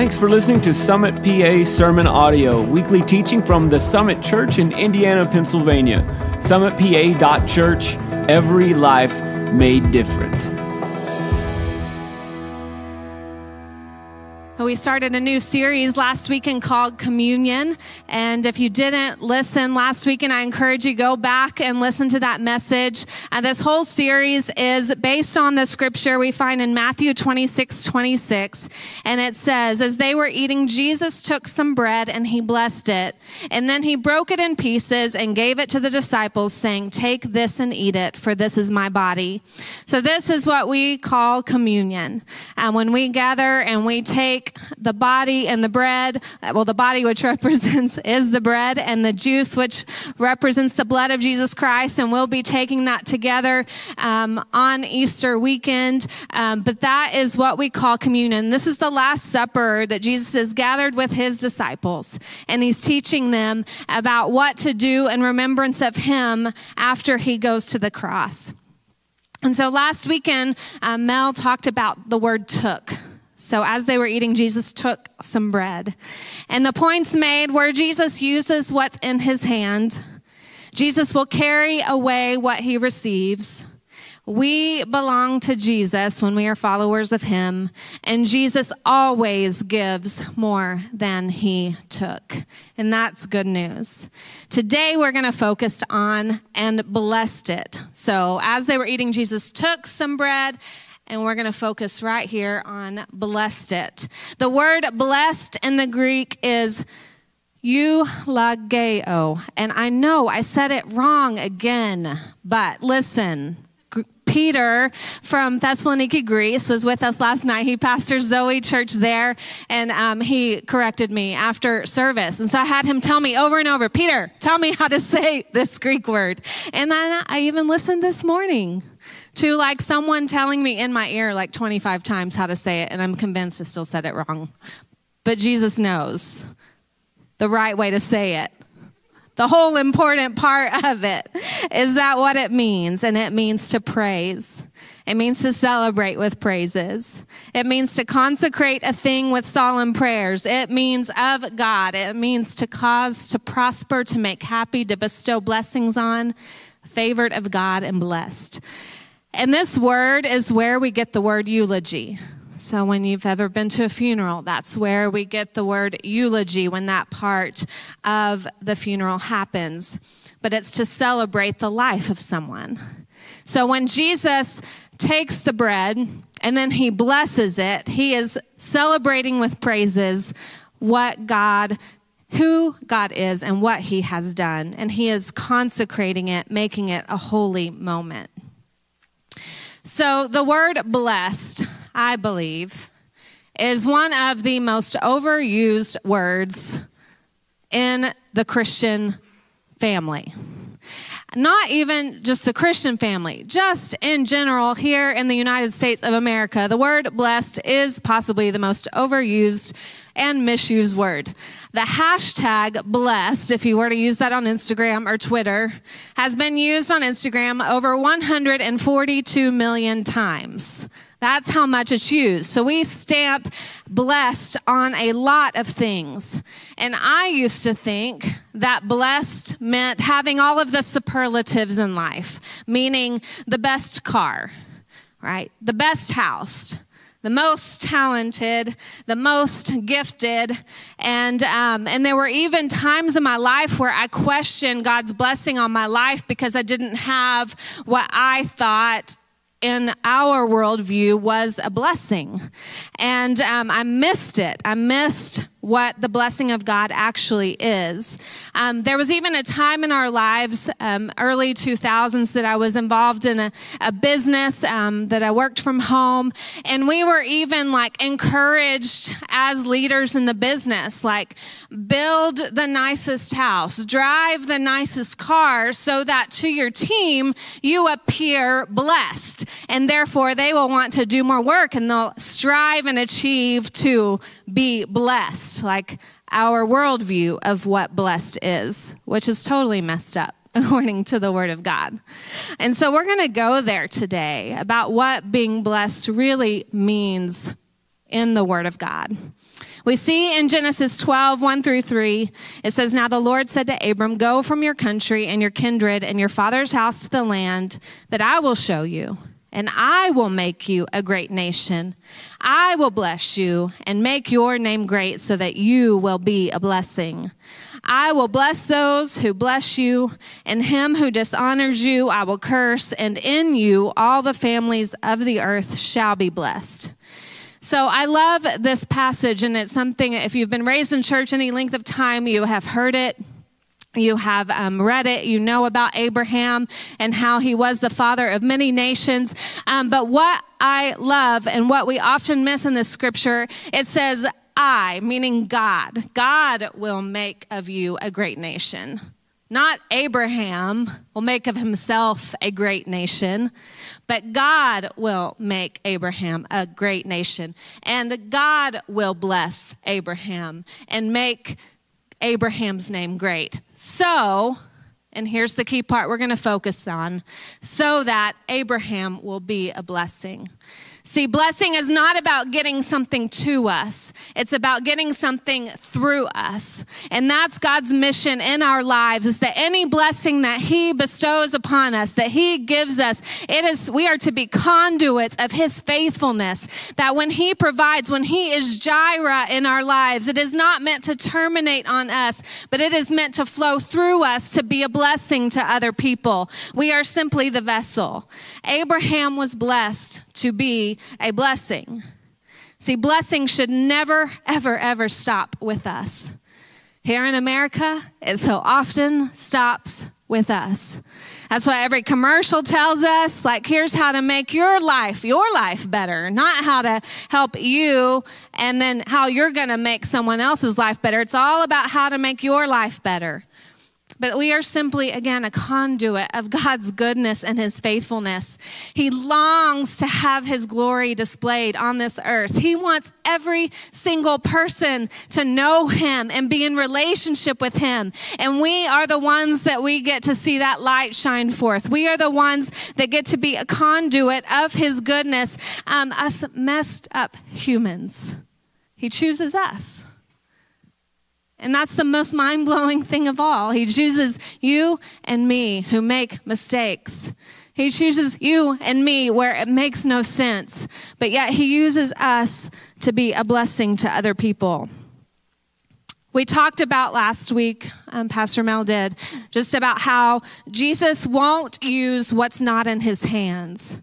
Thanks for listening to Summit PA Sermon Audio, weekly teaching from the Summit Church in Indiana, Pennsylvania. SummitPA.church, every life made different. We started a new series last weekend called Communion. And if you didn't listen last weekend, I encourage you go back and listen to that message. And this whole series is based on the scripture we find in Matthew 26, 26. And it says, As they were eating, Jesus took some bread and he blessed it. And then he broke it in pieces and gave it to the disciples, saying, Take this and eat it, for this is my body. So this is what we call communion. And when we gather and we take the body and the bread. Well, the body, which represents is the bread, and the juice, which represents the blood of Jesus Christ. And we'll be taking that together um, on Easter weekend. Um, but that is what we call communion. This is the Last Supper that Jesus has gathered with his disciples, and he's teaching them about what to do in remembrance of him after he goes to the cross. And so last weekend, uh, Mel talked about the word took. So as they were eating, Jesus took some bread. And the points made where Jesus uses what's in his hand. Jesus will carry away what he receives. We belong to Jesus when we are followers of him, and Jesus always gives more than he took. And that's good news. Today we're going to focus on and blessed it. So as they were eating, Jesus took some bread and we're going to focus right here on blessed it. The word blessed in the Greek is eulogeo. And I know I said it wrong again, but listen. Peter from Thessaloniki, Greece, was with us last night. He pastors Zoe Church there, and um, he corrected me after service. And so I had him tell me over and over, Peter, tell me how to say this Greek word. And then I even listened this morning to like someone telling me in my ear like 25 times how to say it, and I'm convinced I still said it wrong. But Jesus knows the right way to say it. The whole important part of it is that what it means, and it means to praise. It means to celebrate with praises. It means to consecrate a thing with solemn prayers. It means of God. It means to cause, to prosper, to make happy, to bestow blessings on, favored of God and blessed. And this word is where we get the word eulogy. So, when you've ever been to a funeral, that's where we get the word eulogy when that part of the funeral happens. But it's to celebrate the life of someone. So, when Jesus takes the bread and then he blesses it, he is celebrating with praises what God who God is and what he has done, and he is consecrating it, making it a holy moment. So, the word blessed, I believe, is one of the most overused words in the Christian family. Not even just the Christian family, just in general here in the United States of America, the word blessed is possibly the most overused and misused word. The hashtag blessed, if you were to use that on Instagram or Twitter, has been used on Instagram over 142 million times. That's how much it's used. So we stamp blessed on a lot of things. And I used to think that blessed meant having all of the superlatives in life, meaning the best car, right? The best house, the most talented, the most gifted. And, um, and there were even times in my life where I questioned God's blessing on my life because I didn't have what I thought in our worldview was a blessing. And um, I missed it. I missed what the blessing of God actually is. Um, there was even a time in our lives, um, early 2000s, that I was involved in a, a business um, that I worked from home. And we were even like encouraged as leaders in the business, like build the nicest house, drive the nicest car so that to your team you appear blessed. And therefore they will want to do more work and they'll strive and achieve to be blessed, like our worldview of what blessed is, which is totally messed up according to the Word of God. And so we're going to go there today about what being blessed really means in the Word of God. We see in Genesis 12, 1 through 3, it says, Now the Lord said to Abram, Go from your country and your kindred and your father's house to the land that I will show you, and I will make you a great nation. I will bless you and make your name great so that you will be a blessing. I will bless those who bless you, and him who dishonors you I will curse, and in you all the families of the earth shall be blessed. So I love this passage, and it's something, if you've been raised in church any length of time, you have heard it. You have um, read it. You know about Abraham and how he was the father of many nations. Um, but what I love and what we often miss in this scripture, it says, I, meaning God, God will make of you a great nation. Not Abraham will make of himself a great nation, but God will make Abraham a great nation. And God will bless Abraham and make Abraham's name great. So, and here's the key part we're going to focus on so that Abraham will be a blessing. See, blessing is not about getting something to us. It's about getting something through us. And that's God's mission in our lives is that any blessing that he bestows upon us, that he gives us, it is, we are to be conduits of his faithfulness. That when he provides, when he is Jireh in our lives, it is not meant to terminate on us, but it is meant to flow through us to be a blessing to other people. We are simply the vessel. Abraham was blessed to be a blessing. See, blessing should never, ever, ever stop with us. Here in America, it so often stops with us. That's why every commercial tells us, like, here's how to make your life, your life better, not how to help you and then how you're going to make someone else's life better. It's all about how to make your life better. But we are simply, again, a conduit of God's goodness and his faithfulness. He longs to have his glory displayed on this earth. He wants every single person to know him and be in relationship with him. And we are the ones that we get to see that light shine forth. We are the ones that get to be a conduit of his goodness, um, us messed up humans. He chooses us. And that's the most mind blowing thing of all. He chooses you and me who make mistakes. He chooses you and me where it makes no sense, but yet He uses us to be a blessing to other people. We talked about last week, um, Pastor Mel did, just about how Jesus won't use what's not in His hands.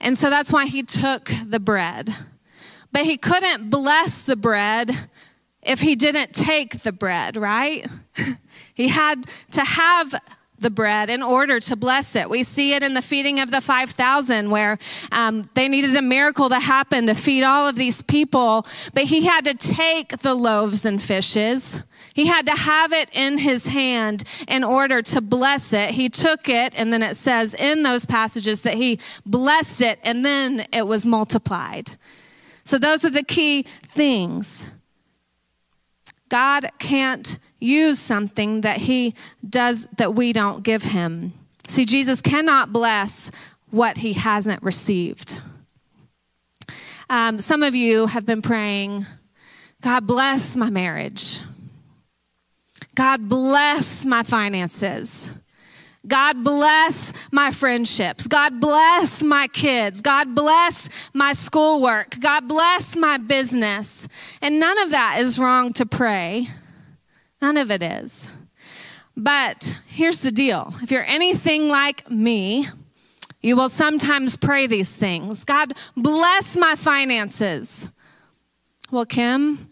And so that's why He took the bread. But He couldn't bless the bread if he didn't take the bread, right? he had to have the bread in order to bless it. We see it in the feeding of the 5,000 where um, they needed a miracle to happen to feed all of these people, but he had to take the loaves and fishes. He had to have it in his hand in order to bless it. He took it, and then it says in those passages that he blessed it, and then it was multiplied. So, those are the key things. God can't use something that he does that we don't give him. See, Jesus cannot bless what he hasn't received. Um, some of you have been praying, God bless my marriage. God bless my finances. God bless my friendships. God bless my kids. God bless my schoolwork. God bless my business. And none of that is wrong to pray. None of it is. But here's the deal if you're anything like me, you will sometimes pray these things God, bless my finances. Well, Kim,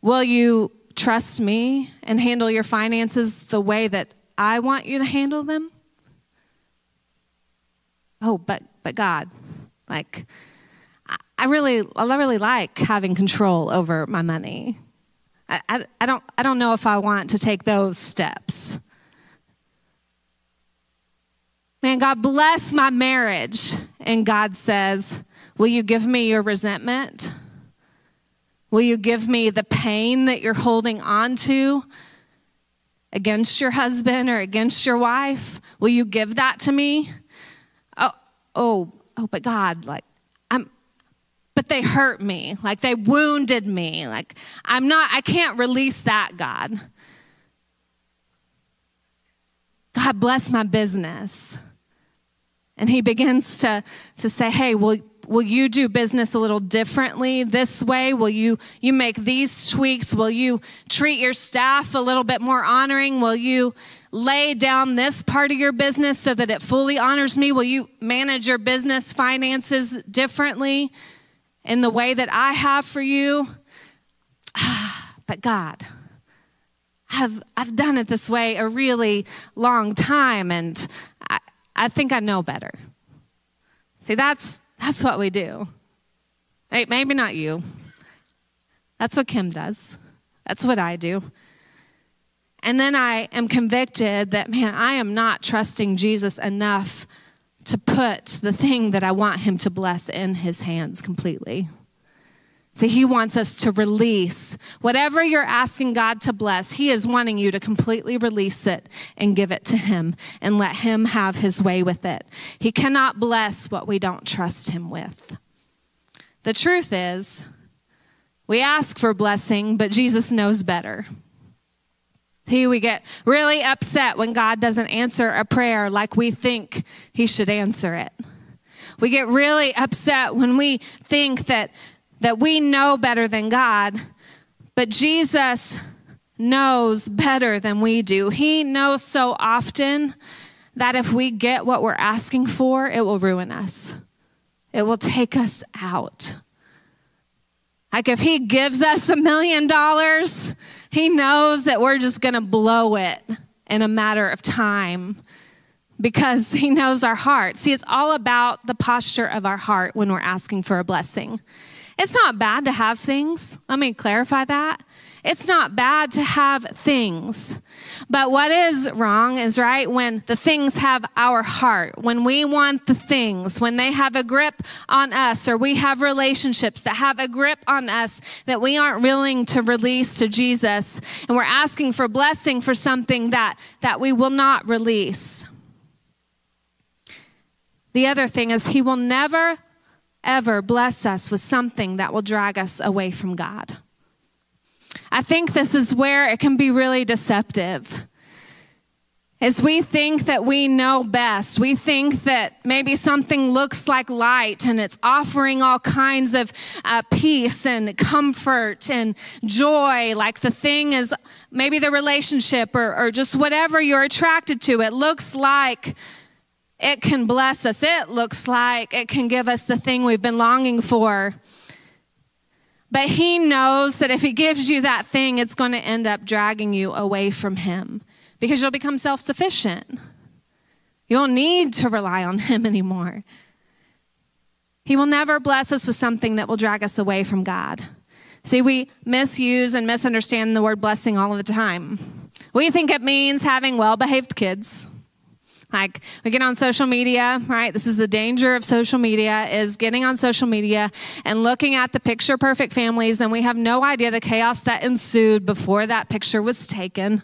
will you trust me and handle your finances the way that I want you to handle them. Oh, but but God, like I really I really like having control over my money. I, I, I don't I don't know if I want to take those steps. Man, God bless my marriage. And God says, Will you give me your resentment? Will you give me the pain that you're holding on to? Against your husband or against your wife? Will you give that to me? Oh, oh, oh, but God, like, I'm, but they hurt me, like they wounded me. Like I'm not, I can't release that, God. God bless my business. And he begins to, to say, Hey, will, will you do business a little differently this way? Will you, you make these tweaks? Will you treat your staff a little bit more honoring? Will you lay down this part of your business so that it fully honors me? Will you manage your business finances differently in the way that I have for you? but God, I've, I've done it this way a really long time, and I, I think I know better. See, that's, that's what we do. Maybe not you. That's what Kim does. That's what I do. And then I am convicted that, man, I am not trusting Jesus enough to put the thing that I want him to bless in his hands completely. See, he wants us to release whatever you're asking God to bless. He is wanting you to completely release it and give it to him and let him have his way with it. He cannot bless what we don't trust him with. The truth is, we ask for blessing, but Jesus knows better. See, we get really upset when God doesn't answer a prayer like we think he should answer it. We get really upset when we think that that we know better than God, but Jesus knows better than we do. He knows so often that if we get what we're asking for, it will ruin us, it will take us out. Like if he gives us a million dollars, he knows that we're just going to blow it in a matter of time because he knows our heart. See, it's all about the posture of our heart when we're asking for a blessing. It's not bad to have things. Let me clarify that. It's not bad to have things. But what is wrong is, right, when the things have our heart, when we want the things, when they have a grip on us, or we have relationships that have a grip on us that we aren't willing to release to Jesus, and we're asking for blessing for something that, that we will not release. The other thing is, He will never ever bless us with something that will drag us away from God. I think this is where it can be really deceptive. As we think that we know best, we think that maybe something looks like light and it's offering all kinds of uh, peace and comfort and joy, like the thing is maybe the relationship or, or just whatever you're attracted to. It looks like it can bless us. It looks like it can give us the thing we've been longing for. But He knows that if He gives you that thing, it's going to end up dragging you away from Him because you'll become self sufficient. You don't need to rely on Him anymore. He will never bless us with something that will drag us away from God. See, we misuse and misunderstand the word blessing all of the time. We think it means having well behaved kids. Like we get on social media, right? This is the danger of social media is getting on social media and looking at the picture perfect families and we have no idea the chaos that ensued before that picture was taken.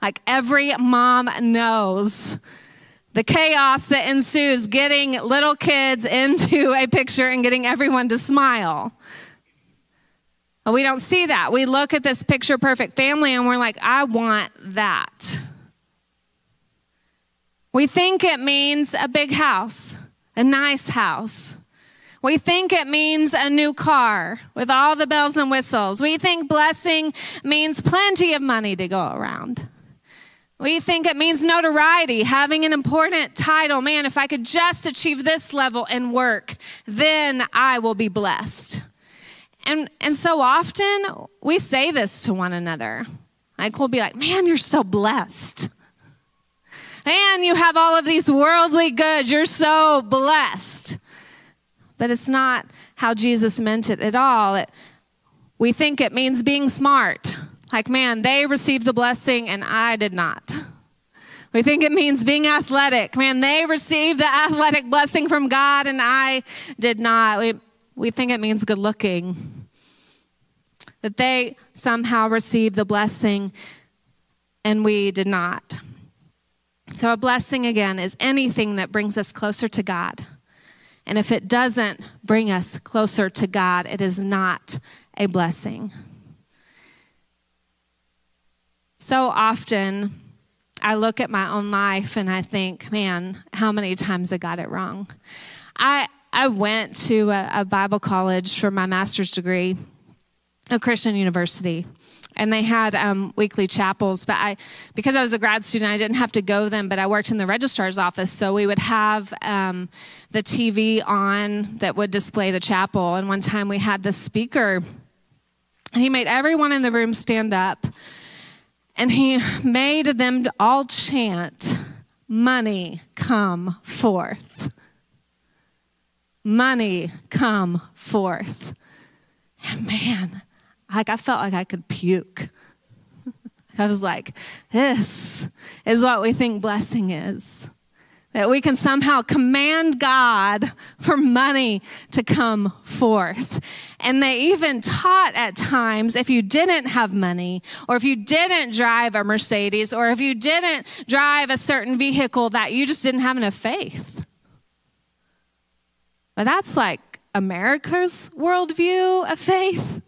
Like every mom knows the chaos that ensues getting little kids into a picture and getting everyone to smile. We don't see that. We look at this picture perfect family and we're like, I want that. We think it means a big house, a nice house. We think it means a new car with all the bells and whistles. We think blessing means plenty of money to go around. We think it means notoriety, having an important title. Man, if I could just achieve this level and work, then I will be blessed. And, and so often we say this to one another. Like, we'll be like, man, you're so blessed and you have all of these worldly goods. You're so blessed. But it's not how Jesus meant it at all. It, we think it means being smart. Like, man, they received the blessing and I did not. We think it means being athletic. Man, they received the athletic blessing from God and I did not. We, we think it means good looking. That they somehow received the blessing and we did not. So, a blessing again is anything that brings us closer to God. And if it doesn't bring us closer to God, it is not a blessing. So often, I look at my own life and I think, man, how many times I got it wrong. I, I went to a, a Bible college for my master's degree, a Christian university and they had um, weekly chapels but i because i was a grad student i didn't have to go them but i worked in the registrar's office. So we would have um, the tv on that would display the chapel. And one time we had the speaker and he made everyone in the room stand up. And he made them all chant money come forth. Money come forth. And man, like I felt like I could puke. I was like, this is what we think blessing is. That we can somehow command God for money to come forth. And they even taught at times if you didn't have money, or if you didn't drive a Mercedes, or if you didn't drive a certain vehicle, that you just didn't have enough faith. But that's like America's worldview of faith,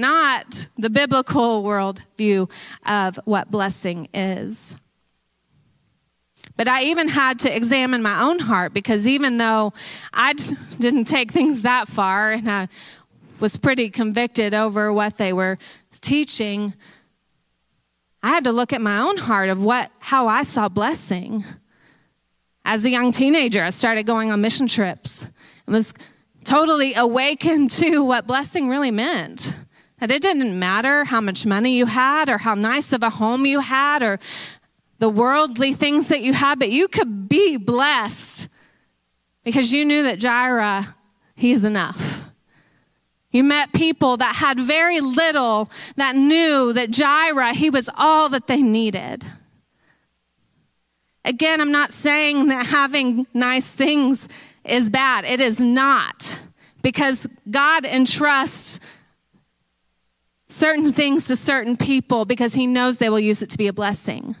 not the biblical worldview of what blessing is. But I even had to examine my own heart because even though I didn't take things that far and I was pretty convicted over what they were teaching, I had to look at my own heart of what how I saw blessing. As a young teenager, I started going on mission trips and was totally awakened to what blessing really meant. That it didn't matter how much money you had or how nice of a home you had or the worldly things that you had, but you could be blessed because you knew that Jireh, he is enough. You met people that had very little that knew that Jireh, he was all that they needed. Again, I'm not saying that having nice things is bad. It is not. Because God entrusts certain things to certain people because He knows they will use it to be a blessing.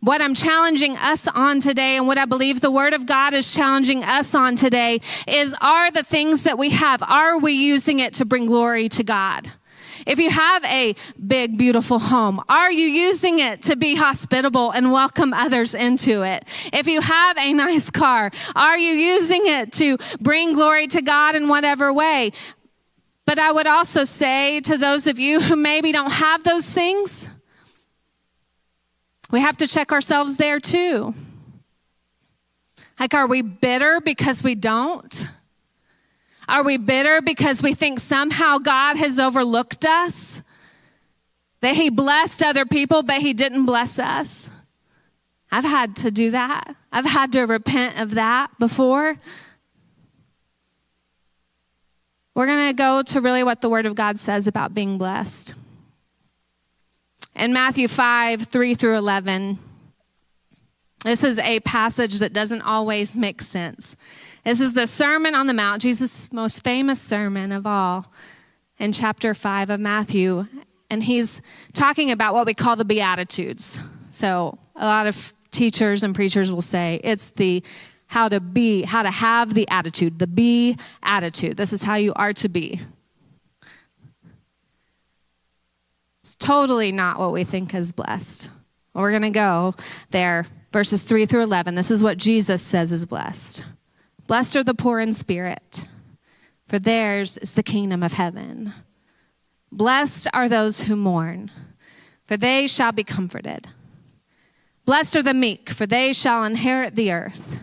What I'm challenging us on today, and what I believe the Word of God is challenging us on today, is are the things that we have, are we using it to bring glory to God? If you have a big, beautiful home, are you using it to be hospitable and welcome others into it? If you have a nice car, are you using it to bring glory to God in whatever way? But I would also say to those of you who maybe don't have those things, we have to check ourselves there too. Like, are we bitter because we don't? Are we bitter because we think somehow God has overlooked us? That He blessed other people, but He didn't bless us? I've had to do that. I've had to repent of that before. We're going to go to really what the Word of God says about being blessed. In Matthew 5 3 through 11, this is a passage that doesn't always make sense. This is the Sermon on the Mount, Jesus' most famous sermon of all, in chapter 5 of Matthew. And he's talking about what we call the Beatitudes. So, a lot of teachers and preachers will say it's the how to be, how to have the attitude, the be attitude. This is how you are to be. It's totally not what we think is blessed. We're going to go there, verses 3 through 11. This is what Jesus says is blessed. Blessed are the poor in spirit, for theirs is the kingdom of heaven. Blessed are those who mourn, for they shall be comforted. Blessed are the meek, for they shall inherit the earth.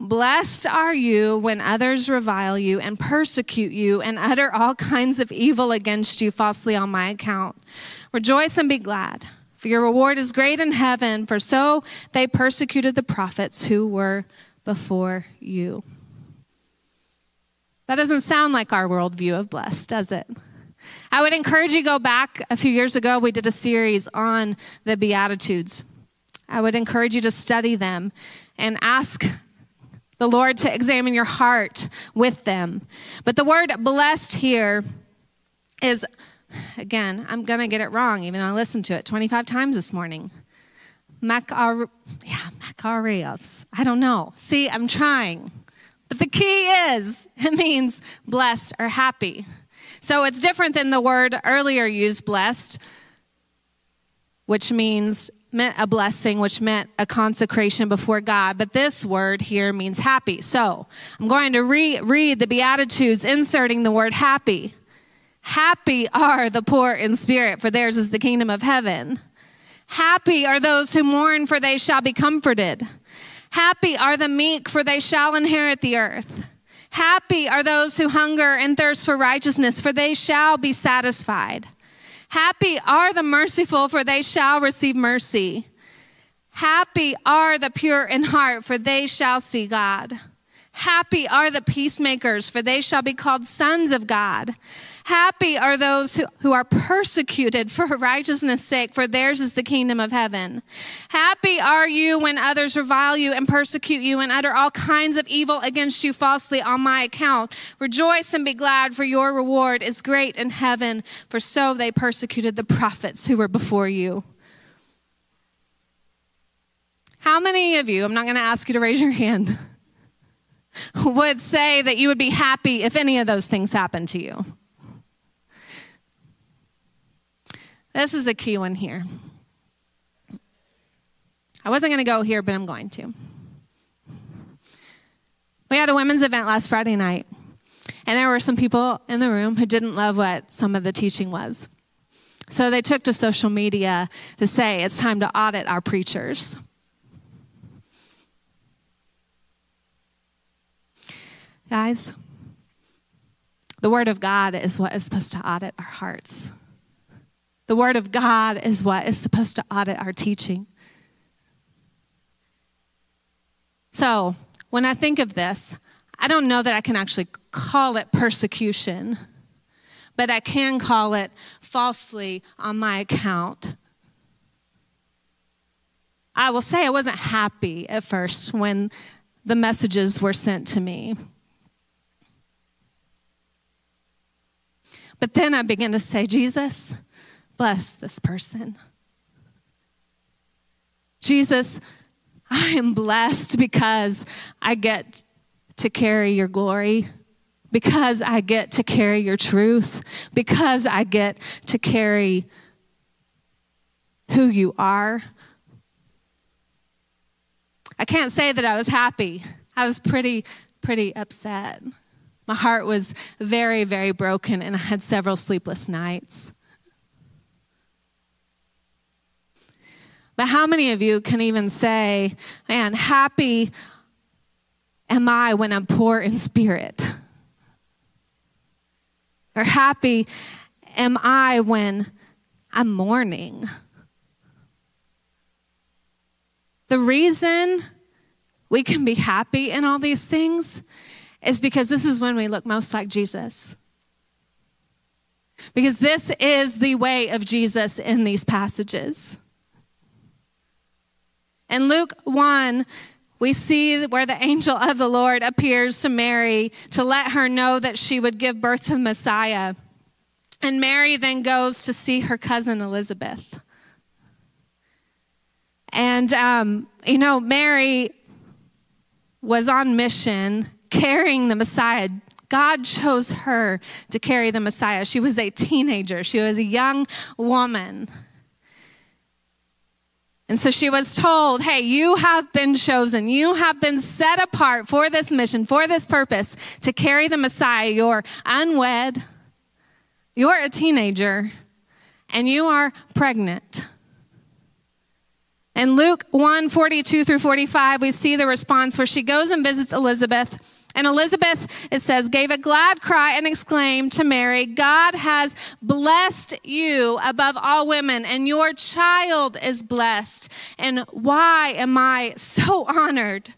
Blessed are you when others revile you and persecute you and utter all kinds of evil against you falsely on my account. Rejoice and be glad, for your reward is great in heaven, for so they persecuted the prophets who were before you. That doesn't sound like our worldview of blessed, does it? I would encourage you to go back a few years ago. We did a series on the Beatitudes. I would encourage you to study them and ask the Lord to examine your heart with them. But the word blessed here is, again, I'm going to get it wrong, even though I listened to it 25 times this morning. Makar, yeah, Makarios. I don't know. See, I'm trying. But the key is it means blessed or happy. So it's different than the word earlier used, blessed, which means meant a blessing, which meant a consecration before God. But this word here means happy. So I'm going to re- read the Beatitudes, inserting the word happy. Happy are the poor in spirit, for theirs is the kingdom of heaven. Happy are those who mourn, for they shall be comforted. Happy are the meek, for they shall inherit the earth. Happy are those who hunger and thirst for righteousness, for they shall be satisfied. Happy are the merciful, for they shall receive mercy. Happy are the pure in heart, for they shall see God. Happy are the peacemakers, for they shall be called sons of God. Happy are those who, who are persecuted for righteousness' sake, for theirs is the kingdom of heaven. Happy are you when others revile you and persecute you and utter all kinds of evil against you falsely on my account. Rejoice and be glad, for your reward is great in heaven, for so they persecuted the prophets who were before you. How many of you, I'm not going to ask you to raise your hand, would say that you would be happy if any of those things happened to you? This is a key one here. I wasn't going to go here, but I'm going to. We had a women's event last Friday night, and there were some people in the room who didn't love what some of the teaching was. So they took to social media to say it's time to audit our preachers. Guys, the Word of God is what is supposed to audit our hearts. The Word of God is what is supposed to audit our teaching. So, when I think of this, I don't know that I can actually call it persecution, but I can call it falsely on my account. I will say I wasn't happy at first when the messages were sent to me. But then I began to say, Jesus, bless this person. Jesus, I am blessed because I get to carry your glory, because I get to carry your truth, because I get to carry who you are. I can't say that I was happy. I was pretty, pretty upset. My heart was very, very broken, and I had several sleepless nights. But how many of you can even say, man, happy am I when I'm poor in spirit? Or happy am I when I'm mourning? The reason we can be happy in all these things is because this is when we look most like Jesus. Because this is the way of Jesus in these passages. In Luke 1, we see where the angel of the Lord appears to Mary to let her know that she would give birth to the Messiah. And Mary then goes to see her cousin Elizabeth. And, um, you know, Mary was on mission carrying the Messiah. God chose her to carry the Messiah. She was a teenager, she was a young woman. And so she was told, hey, you have been chosen. You have been set apart for this mission, for this purpose, to carry the Messiah. You're unwed, you're a teenager, and you are pregnant. In Luke 1 42 through 45, we see the response where she goes and visits Elizabeth. And Elizabeth, it says, gave a glad cry and exclaimed to Mary, God has blessed you above all women, and your child is blessed. And why am I so honored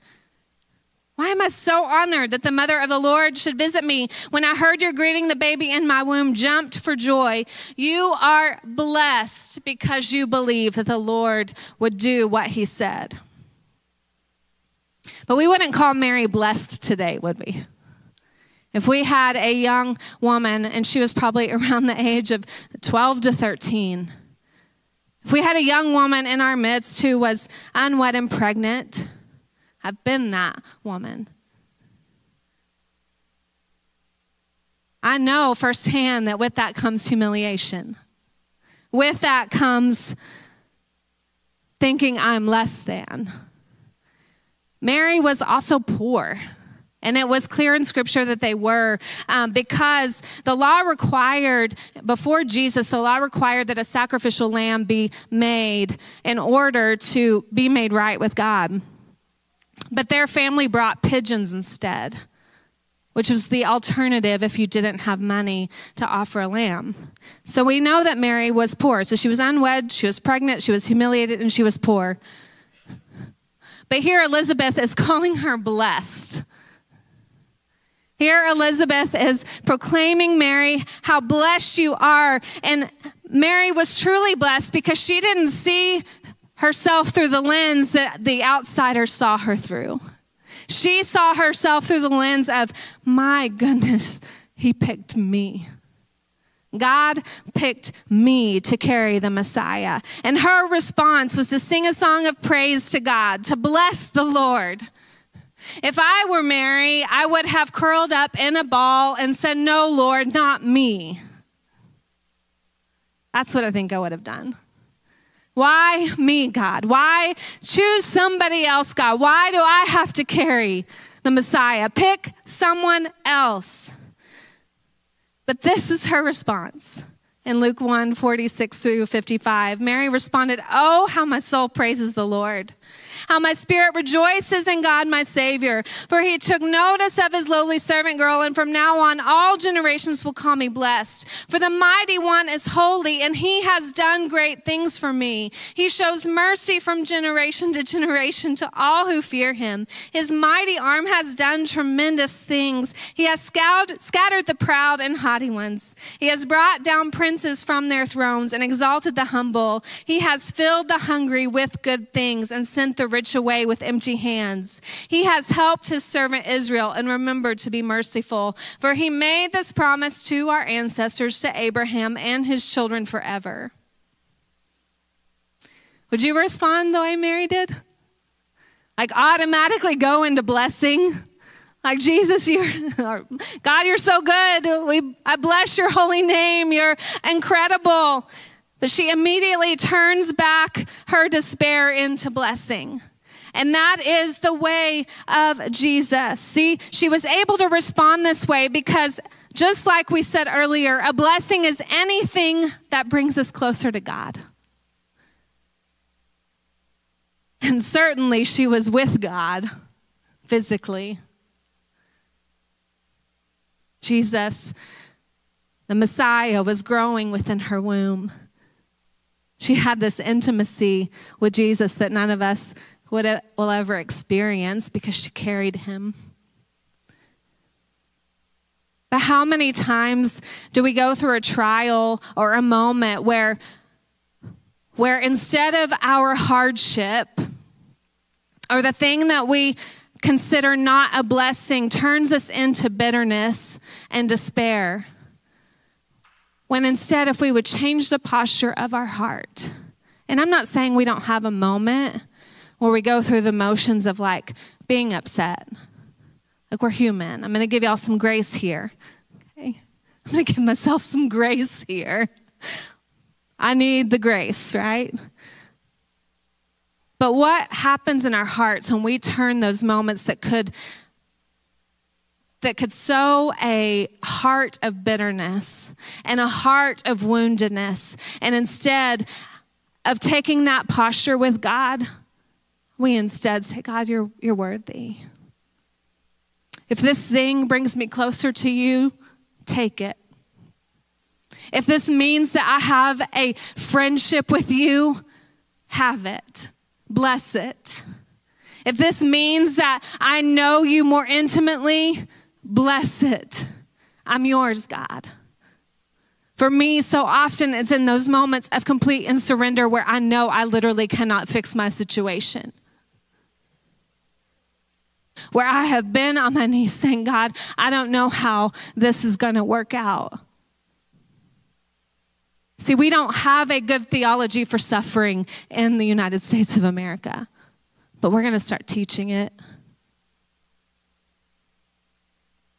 Why am I so honored that the mother of the Lord should visit me? When I heard your greeting, the baby in my womb jumped for joy. You are blessed because you believe that the Lord would do what he said. But we wouldn't call Mary blessed today, would we? If we had a young woman and she was probably around the age of 12 to 13, if we had a young woman in our midst who was unwed and pregnant, I've been that woman. I know firsthand that with that comes humiliation. With that comes thinking I'm less than. Mary was also poor. And it was clear in scripture that they were um, because the law required, before Jesus, the law required that a sacrificial lamb be made in order to be made right with God. But their family brought pigeons instead, which was the alternative if you didn't have money to offer a lamb. So we know that Mary was poor. So she was unwed, she was pregnant, she was humiliated, and she was poor. But here Elizabeth is calling her blessed. Here, Elizabeth is proclaiming Mary how blessed you are. And Mary was truly blessed because she didn't see herself through the lens that the outsider saw her through. She saw herself through the lens of, my goodness, he picked me. God picked me to carry the Messiah. And her response was to sing a song of praise to God, to bless the Lord. If I were Mary, I would have curled up in a ball and said, No, Lord, not me. That's what I think I would have done. Why me, God? Why choose somebody else, God? Why do I have to carry the Messiah? Pick someone else. But this is her response in Luke 1 46 through 55. Mary responded, Oh, how my soul praises the Lord how my spirit rejoices in God my Savior, for he took notice of his lowly servant girl, and from now on all generations will call me blessed. For the mighty one is holy, and he has done great things for me. He shows mercy from generation to generation to all who fear him. His mighty arm has done tremendous things. He has scattered, scattered the proud and haughty ones. He has brought down princes from their thrones and exalted the humble. He has filled the hungry with good things and sent the rich away with empty hands. He has helped his servant Israel and remembered to be merciful, for he made this promise to our ancestors, to Abraham and his children forever. Would you respond the way Mary did? Like automatically go into blessing? Like Jesus, you're God, you're so good. We I bless your holy name. You're incredible. But she immediately turns back her despair into blessing. And that is the way of Jesus. See, she was able to respond this way because, just like we said earlier, a blessing is anything that brings us closer to God. And certainly she was with God physically. Jesus, the Messiah, was growing within her womb. She had this intimacy with Jesus that none of us would, will ever experience because she carried him. But how many times do we go through a trial or a moment where, where instead of our hardship or the thing that we consider not a blessing turns us into bitterness and despair? When instead, if we would change the posture of our heart, and I'm not saying we don't have a moment where we go through the motions of like being upset. Like we're human. I'm to give y'all some grace here. Okay? I'm to give myself some grace here. I need the grace, right? But what happens in our hearts when we turn those moments that could that could sow a heart of bitterness and a heart of woundedness. And instead of taking that posture with God, we instead say, God, you're, you're worthy. If this thing brings me closer to you, take it. If this means that I have a friendship with you, have it. Bless it. If this means that I know you more intimately, bless it. I'm yours, God. For me, so often it's in those moments of complete and surrender where I know I literally cannot fix my situation. Where I have been on my knees saying, God, I don't know how this is going to work out. See, we don't have a good theology for suffering in the United States of America, but we're going to start teaching it.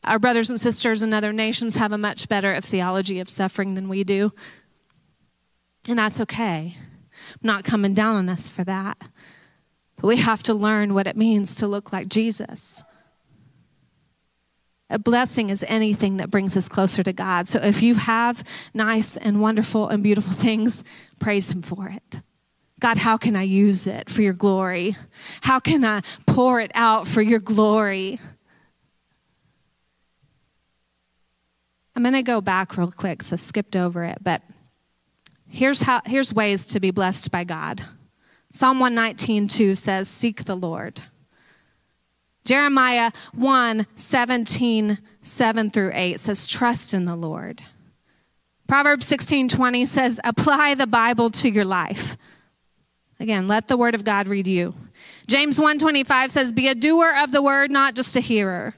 Our brothers and sisters in other nations have a much better theology of suffering than we do. And that's okay. I'm not coming down on us for that. But we have to learn what it means to look like Jesus. A blessing is anything that brings us closer to God. So if you have nice and wonderful and beautiful things, praise Him for it. God, how can I use it for your glory? How can I pour it out for your glory? I'm going to go back real quick, so I skipped over it, but here's how here's ways to be blessed by God. Psalm 119:2 says, "Seek the Lord." Jeremiah 1 17, 7 through 8 says, Trust in the Lord. Proverbs 16 20 says, Apply the Bible to your life. Again, let the word of God read you. James 1:25 says, Be a doer of the word, not just a hearer.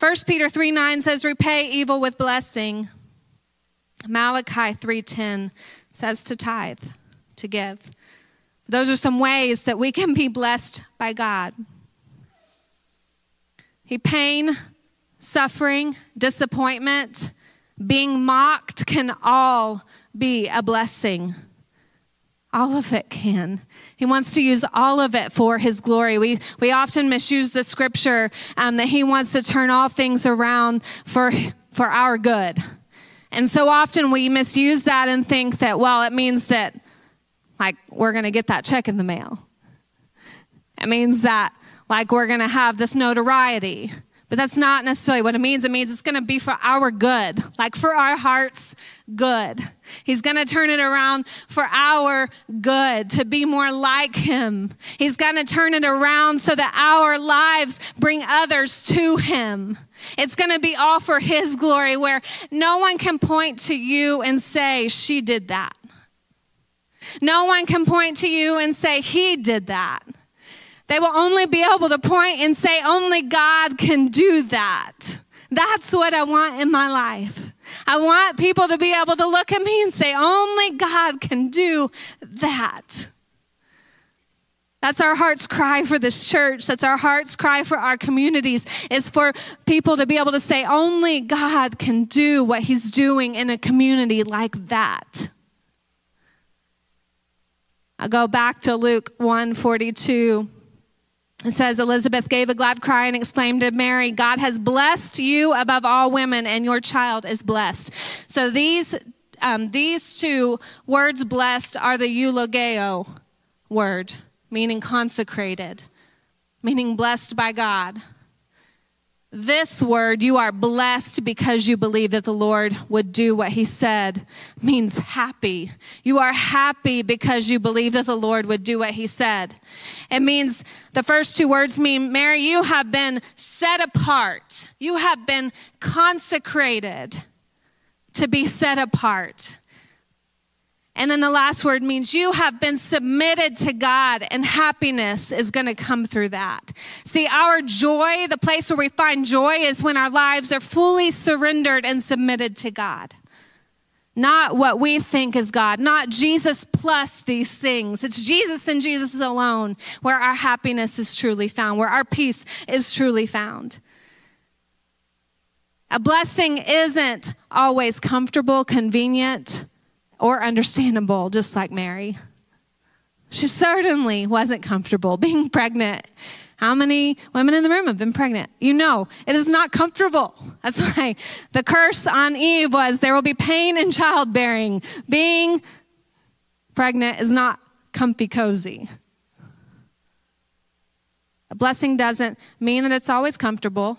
1 Peter 3 9 says, Repay evil with blessing. Malachi 3:10 says to tithe, to give. Those are some ways that we can be blessed by God. He pain, suffering, disappointment, being mocked can all be a blessing. All of it can. He wants to use all of it for His glory. We, we often misuse the scripture um, that He wants to turn all things around for, for our good. And so often we misuse that and think that, well, it means that, like, we're going to get that check in the mail. It means that, like, we're going to have this notoriety. But that's not necessarily what it means. It means it's going to be for our good, like for our heart's good. He's going to turn it around for our good, to be more like Him. He's going to turn it around so that our lives bring others to Him. It's going to be all for His glory, where no one can point to you and say, She did that. No one can point to you and say, He did that. They will only be able to point and say, only God can do that. That's what I want in my life. I want people to be able to look at me and say, only God can do that. That's our heart's cry for this church. That's our heart's cry for our communities is for people to be able to say, only God can do what he's doing in a community like that. I'll go back to Luke 142. It says, Elizabeth gave a glad cry and exclaimed to Mary, God has blessed you above all women, and your child is blessed. So these, um, these two words, blessed, are the eulogio word, meaning consecrated, meaning blessed by God. This word, you are blessed because you believe that the Lord would do what he said, means happy. You are happy because you believe that the Lord would do what he said. It means the first two words mean, Mary, you have been set apart. You have been consecrated to be set apart. And then the last word means you have been submitted to God, and happiness is going to come through that. See, our joy, the place where we find joy, is when our lives are fully surrendered and submitted to God. Not what we think is God, not Jesus plus these things. It's Jesus and Jesus alone where our happiness is truly found, where our peace is truly found. A blessing isn't always comfortable, convenient or understandable, just like Mary. She certainly wasn't comfortable being pregnant. How many women in the room have been pregnant? You know, it is not comfortable. That's why the curse on Eve was there will be pain in childbearing. Being pregnant is not comfy cozy. A blessing doesn't mean that it's always comfortable.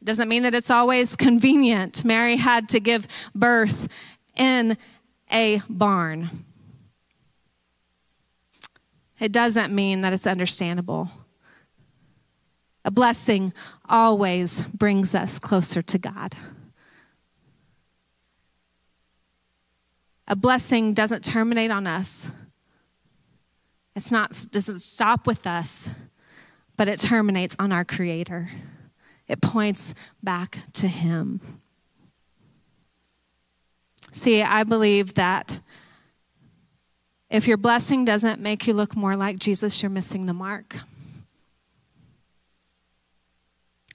It doesn't mean that it's always convenient. Mary had to give birth in a barn. It doesn't mean that it's understandable. A blessing always brings us closer to God. A blessing doesn't terminate on us. It's not doesn't stop with us, but it terminates on our creator. It points back to him. See, I believe that if your blessing doesn't make you look more like Jesus, you're missing the mark.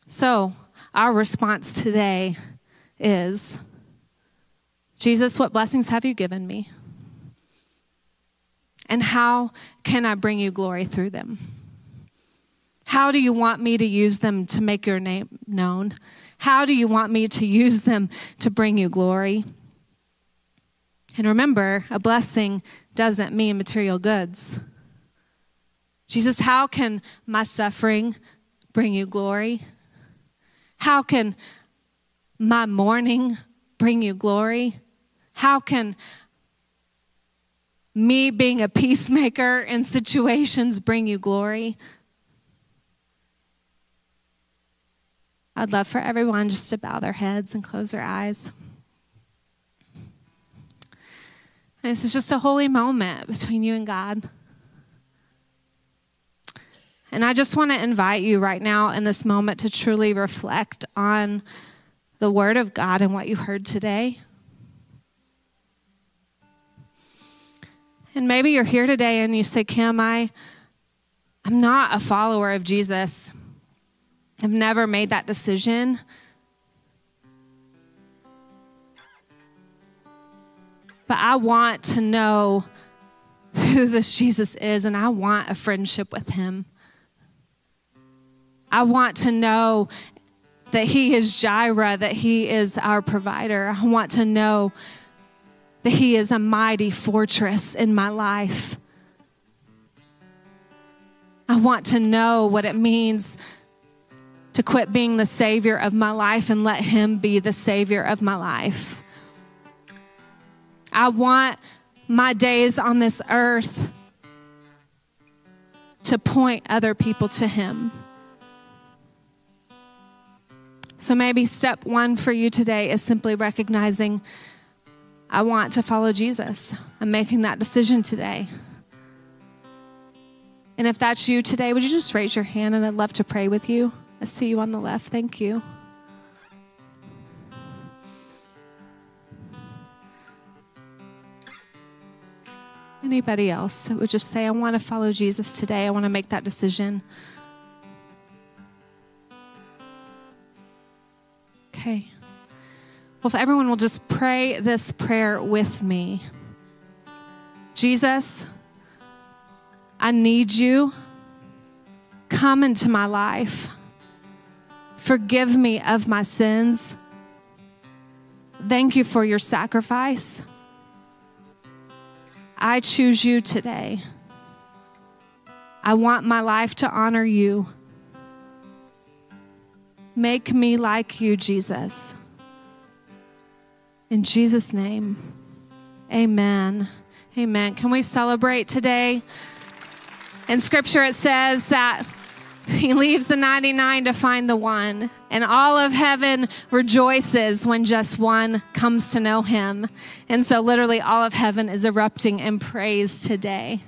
So, our response today is Jesus, what blessings have you given me? And how can I bring you glory through them? How do you want me to use them to make your name known? How do you want me to use them to bring you glory? And remember, a blessing doesn't mean material goods. Jesus, how can my suffering bring you glory? How can my mourning bring you glory? How can me being a peacemaker in situations bring you glory? I'd love for everyone just to bow their heads and close their eyes. This is just a holy moment between you and God. And I just want to invite you right now in this moment to truly reflect on the Word of God and what you heard today. And maybe you're here today and you say, Kim, I, I'm not a follower of Jesus. I've never made that decision. But I want to know who this Jesus is, and I want a friendship with him. I want to know that He is Jireh, that He is our provider. I want to know that He is a mighty fortress in my life. I want to know what it means to quit being the Savior of my life and let Him be the Savior of my life. I want my days on this earth to point other people to Him. So maybe step one for you today is simply recognizing I want to follow Jesus. I'm making that decision today. And if that's you today, would you just raise your hand and I'd love to pray with you? I see you on the left. Thank you. Anybody else that would just say, I want to follow Jesus today? I want to make that decision. Okay. Well, if everyone will just pray this prayer with me Jesus, I need you. Come into my life. Forgive me of my sins. Thank you for your sacrifice. I choose you today. I want my life to honor you. Make me like you, Jesus. In Jesus' name, amen. Amen. Can we celebrate today? In scripture, it says that he leaves the 99 to find the one, and all of heaven rejoices when just one comes to know him. And so, literally, all of heaven is erupting in praise today.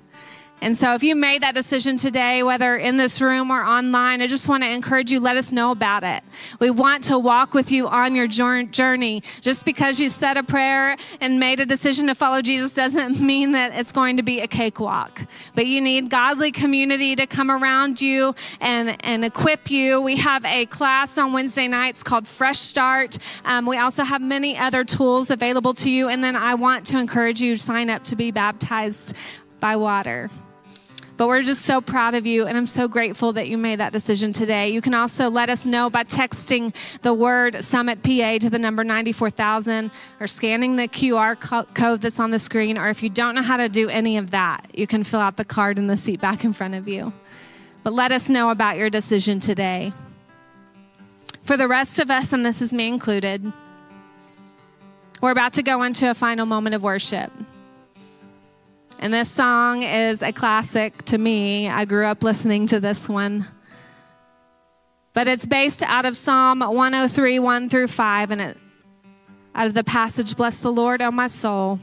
And so, if you made that decision today, whether in this room or online, I just want to encourage you, let us know about it. We want to walk with you on your journey. Just because you said a prayer and made a decision to follow Jesus doesn't mean that it's going to be a cakewalk. But you need godly community to come around you and, and equip you. We have a class on Wednesday nights called Fresh Start. Um, we also have many other tools available to you. And then I want to encourage you to sign up to be baptized by water. But we're just so proud of you, and I'm so grateful that you made that decision today. You can also let us know by texting the word Summit PA to the number 94000 or scanning the QR code that's on the screen. Or if you don't know how to do any of that, you can fill out the card in the seat back in front of you. But let us know about your decision today. For the rest of us, and this is me included, we're about to go into a final moment of worship. And this song is a classic to me. I grew up listening to this one. But it's based out of Psalm 103, 1 through 5, and it, out of the passage, Bless the Lord, O my soul,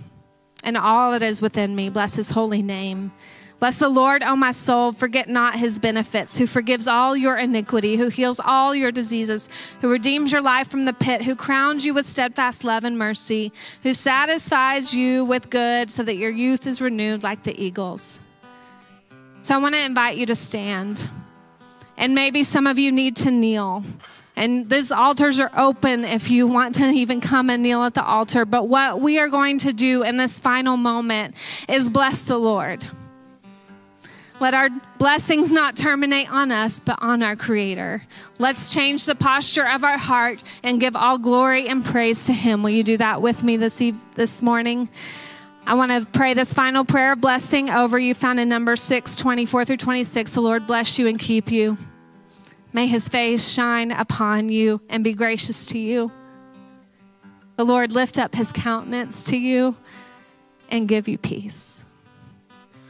and all that is within me. Bless his holy name. Bless the Lord, O my soul, forget not his benefits, who forgives all your iniquity, who heals all your diseases, who redeems your life from the pit, who crowns you with steadfast love and mercy, who satisfies you with good so that your youth is renewed like the eagles. So I want to invite you to stand. And maybe some of you need to kneel. And these altars are open if you want to even come and kneel at the altar. But what we are going to do in this final moment is bless the Lord. Let our blessings not terminate on us, but on our Creator. Let's change the posture of our heart and give all glory and praise to Him. Will you do that with me this, eve- this morning? I want to pray this final prayer of blessing over you, found in number 6, 24 through 26. The Lord bless you and keep you. May His face shine upon you and be gracious to you. The Lord lift up His countenance to you and give you peace.